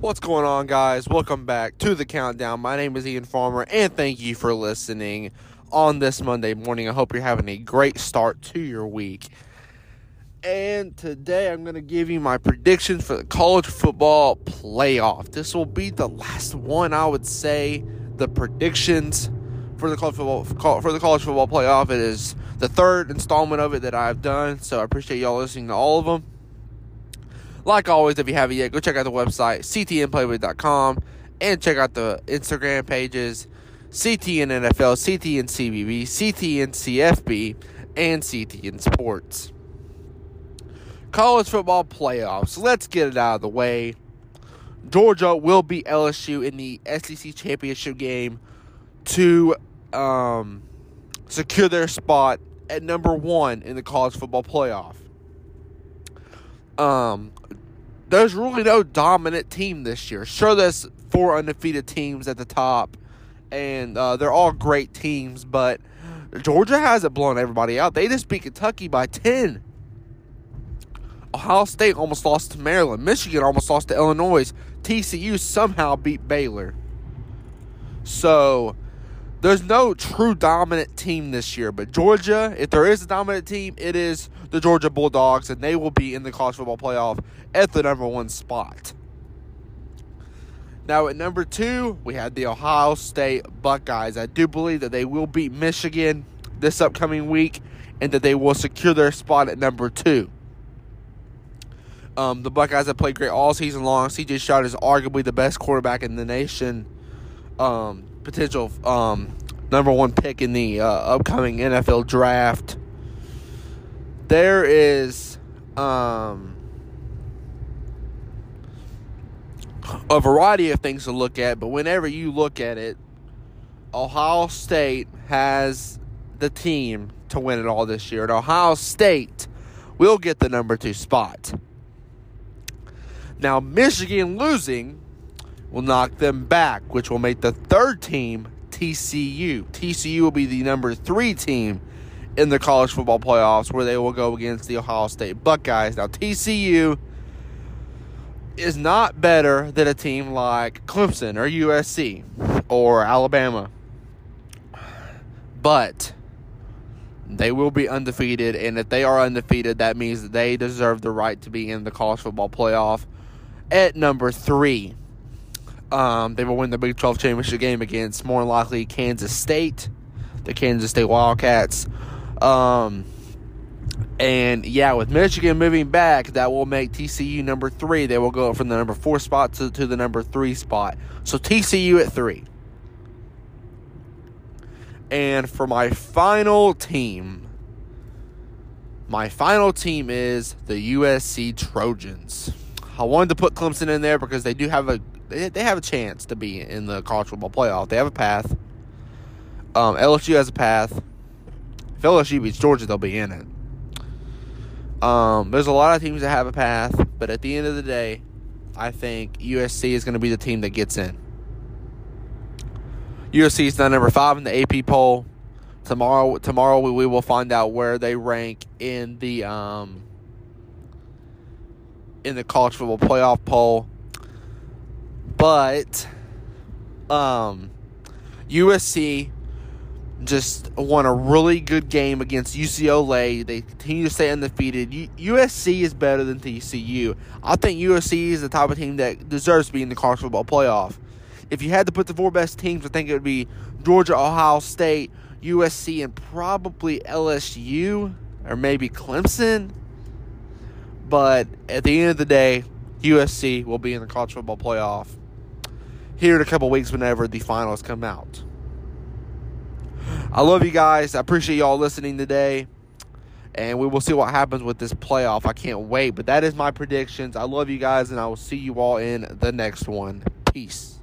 What's going on, guys? Welcome back to the countdown. My name is Ian Farmer, and thank you for listening on this Monday morning. I hope you're having a great start to your week. And today I'm going to give you my predictions for the college football playoff. This will be the last one, I would say, the predictions for the college football for the college football playoff. It is the third installment of it that I've done, so I appreciate y'all listening to all of them. Like always, if you haven't yet, go check out the website, ctnplaybook.com, and check out the Instagram pages, CTN NFL, CTN CBB, CTN CFB, and CTN Sports. College football playoffs. Let's get it out of the way. Georgia will beat LSU in the SEC championship game to um, secure their spot at number one in the college football playoff. Um, there's really no dominant team this year. Sure, there's four undefeated teams at the top, and uh, they're all great teams, but Georgia hasn't blown everybody out. They just beat Kentucky by 10. Ohio State almost lost to Maryland. Michigan almost lost to Illinois. TCU somehow beat Baylor. So there's no true dominant team this year, but Georgia, if there is a dominant team, it is the Georgia Bulldogs, and they will be in the college football playoff at the number one spot. Now, at number two, we had the Ohio State Buckeyes. I do believe that they will beat Michigan this upcoming week and that they will secure their spot at number two. Um, the Buckeyes have played great all season long. CJ Stroud is arguably the best quarterback in the nation. Um, potential um, number one pick in the uh, upcoming NFL draft. There is um, a variety of things to look at, but whenever you look at it, Ohio State has the team to win it all this year, and Ohio State will get the number two spot. Now, Michigan losing will knock them back, which will make the third team TCU. TCU will be the number three team in the college football playoffs where they will go against the Ohio State Buckeyes. Now, TCU is not better than a team like Clemson or USC or Alabama, but they will be undefeated. And if they are undefeated, that means that they deserve the right to be in the college football playoff at number three. Um, they will win the Big 12 championship game against more likely Kansas State, the Kansas State Wildcats. Um, and yeah, with Michigan moving back, that will make TCU number three. They will go from the number four spot to, to the number three spot. So TCU at three. And for my final team, my final team is the USC Trojans. I wanted to put Clemson in there because they do have a they, they have a chance to be in the college football playoff. They have a path. Um, LSU has a path. If LSU beats Georgia, they'll be in it. Um, there's a lot of teams that have a path, but at the end of the day, I think USC is going to be the team that gets in. USC is now number five in the AP poll. Tomorrow, tomorrow we, we will find out where they rank in the um, in the college football playoff poll. But um, USC just won a really good game against UCLA. They continue to stay undefeated. U- USC is better than TCU. I think USC is the type of team that deserves to be in the college football playoff. If you had to put the four best teams, I think it would be Georgia, Ohio State, USC, and probably LSU or maybe Clemson. But at the end of the day, USC will be in the college football playoff here in a couple weeks whenever the finals come out. I love you guys. I appreciate y'all listening today. And we will see what happens with this playoff. I can't wait. But that is my predictions. I love you guys, and I will see you all in the next one. Peace.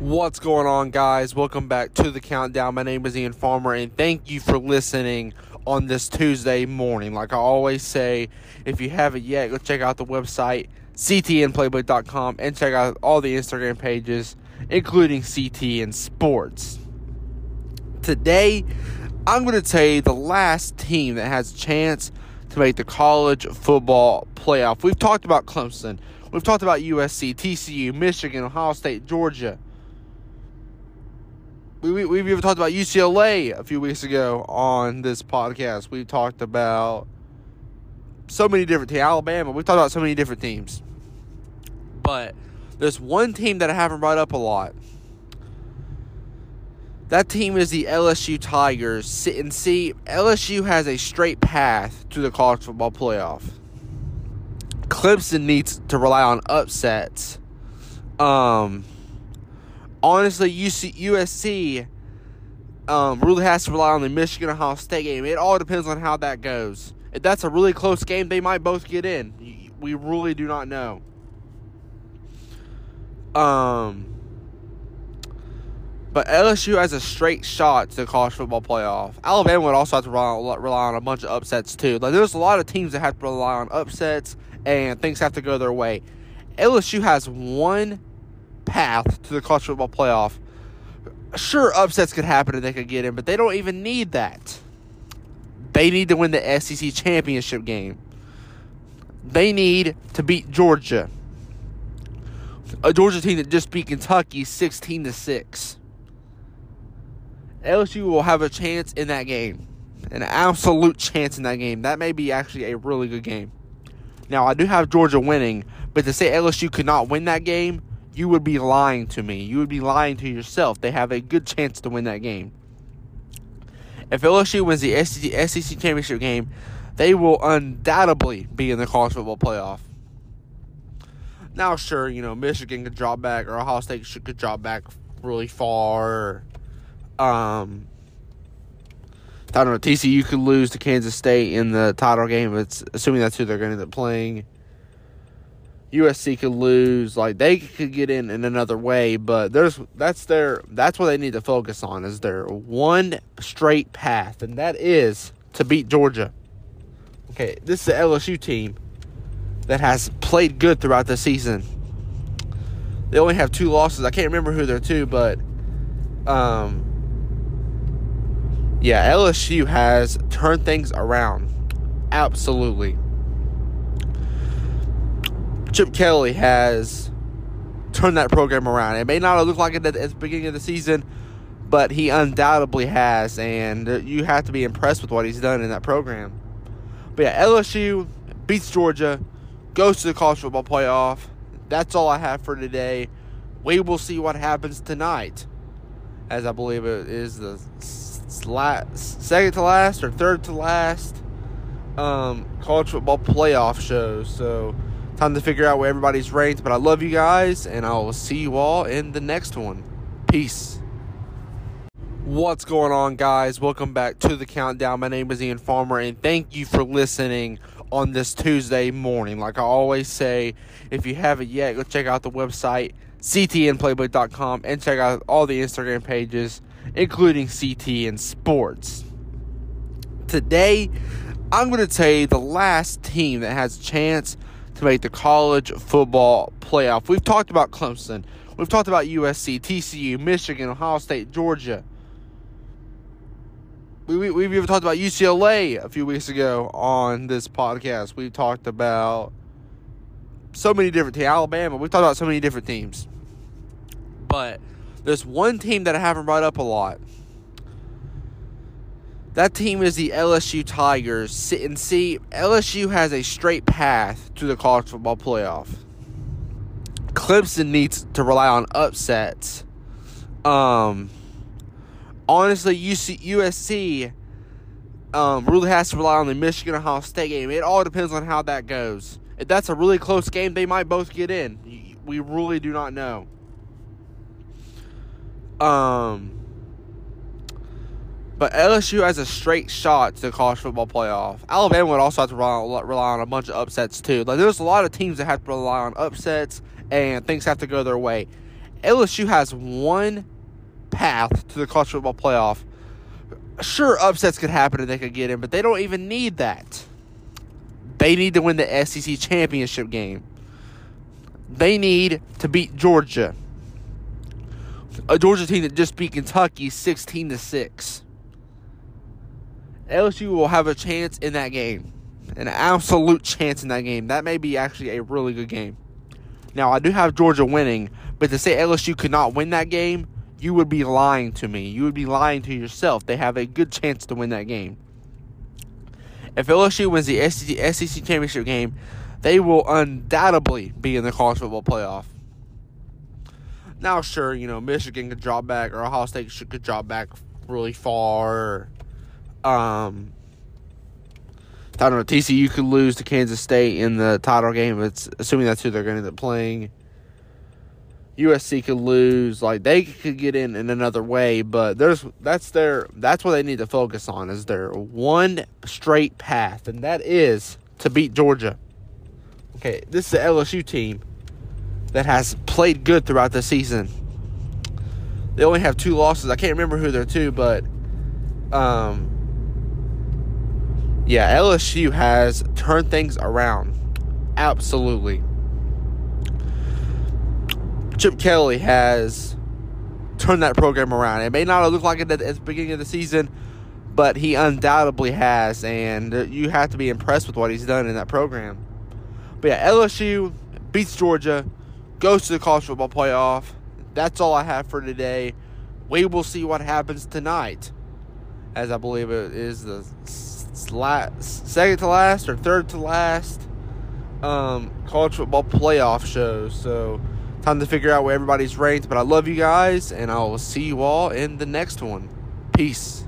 What's going on, guys? Welcome back to the countdown. My name is Ian Farmer, and thank you for listening on this Tuesday morning. Like I always say, if you haven't yet, go check out the website ctnplaybook.com and check out all the Instagram pages, including CTN Sports. Today, I'm going to tell you the last team that has a chance to make the college football playoff. We've talked about Clemson. We've talked about USC, TCU, Michigan, Ohio State, Georgia. We, we, we've even talked about UCLA a few weeks ago on this podcast. We've talked about so many different teams. Alabama. We've talked about so many different teams. But there's one team that I haven't brought up a lot. That team is the LSU Tigers. And see, LSU has a straight path to the college football playoff. Clemson needs to rely on upsets. Um, honestly, UC, USC um, really has to rely on the Michigan Ohio State game. It all depends on how that goes. If that's a really close game, they might both get in. We really do not know. Um, but LSU has a straight shot to the college football playoff. Alabama would also have to rely, rely on a bunch of upsets too. Like there's a lot of teams that have to rely on upsets and things have to go their way. LSU has one path to the college football playoff. Sure, upsets could happen and they could get in, but they don't even need that. They need to win the SEC championship game. They need to beat Georgia. A Georgia team that just beat Kentucky 16 to 6. LSU will have a chance in that game. An absolute chance in that game. That may be actually a really good game. Now, I do have Georgia winning, but to say LSU could not win that game, you would be lying to me. You would be lying to yourself. They have a good chance to win that game. If LSU wins the SEC, championship game, they will undoubtedly be in the college football playoff. Now, sure, you know Michigan could drop back, or Ohio State could drop back really far. Um, I don't know. TCU could lose to Kansas State in the title game. It's assuming that's who they're going to end up playing. USC could lose. Like they could get in in another way, but there's that's their that's what they need to focus on is their one straight path, and that is to beat Georgia. Okay, this is the LSU team that has played good throughout the season. They only have two losses. I can't remember who they're to, but um, yeah, LSU has turned things around. Absolutely. Chip Kelly has turned that program around. It may not have looked like it at the beginning of the season, but he undoubtedly has, and you have to be impressed with what he's done in that program. But yeah, LSU beats Georgia, goes to the college football playoff. That's all I have for today. We will see what happens tonight, as I believe it is the last, second to last or third to last um, college football playoff show. So time to figure out where everybody's ranked. But I love you guys, and I will see you all in the next one. Peace. What's going on, guys? Welcome back to the countdown. My name is Ian Farmer, and thank you for listening on this Tuesday morning. Like I always say, if you haven't yet, go check out the website ctnplaybook.com and check out all the Instagram pages, including CTN Sports. Today, I'm going to tell you the last team that has a chance to make the college football playoff. We've talked about Clemson. We've talked about USC, TCU, Michigan, Ohio State, Georgia. We, we, we've even talked about UCLA a few weeks ago on this podcast. We've talked about so many different teams. Alabama. We've talked about so many different teams. But there's one team that I haven't brought up a lot. That team is the LSU Tigers. And see, LSU has a straight path to the college football playoff. Clemson needs to rely on upsets. Um, honestly, UC, USC um, really has to rely on the Michigan Ohio State game. It all depends on how that goes. If that's a really close game, they might both get in. We really do not know. Um, but LSU has a straight shot to the college football playoff. Alabama would also have to rely, rely on a bunch of upsets too. Like there's a lot of teams that have to rely on upsets and things have to go their way. LSU has one path to the college football playoff. Sure, upsets could happen and they could get in, but they don't even need that. They need to win the SEC championship game. They need to beat Georgia. A Georgia team that just beat Kentucky 16 to 6. LSU will have a chance in that game. An absolute chance in that game. That may be actually a really good game. Now, I do have Georgia winning, but to say LSU could not win that game, you would be lying to me. You would be lying to yourself. They have a good chance to win that game. If LSU wins the SEC, championship game, they will undoubtedly be in the college football playoff. Now, sure, you know Michigan could drop back, or Ohio State could drop back really far. Um, I don't know. TCU could lose to Kansas State in the title game. It's assuming that's who they're going to end up playing. USC could lose. Like they could get in in another way, but there's that's their that's what they need to focus on is their one straight path, and that is to beat Georgia. Okay, this is the LSU team that has played good throughout the season. They only have two losses. I can't remember who they're to, but um, yeah, LSU has turned things around. Absolutely. Chip Kelly has turned that program around. It may not looked like it at the beginning of the season, but he undoubtedly has, and you have to be impressed with what he's done in that program. But yeah, LSU beats Georgia, goes to the college football playoff. That's all I have for today. We will see what happens tonight, as I believe it is the last, second to last or third to last um, college football playoff show. So Time to figure out where everybody's ranked. But I love you guys, and I will see you all in the next one. Peace.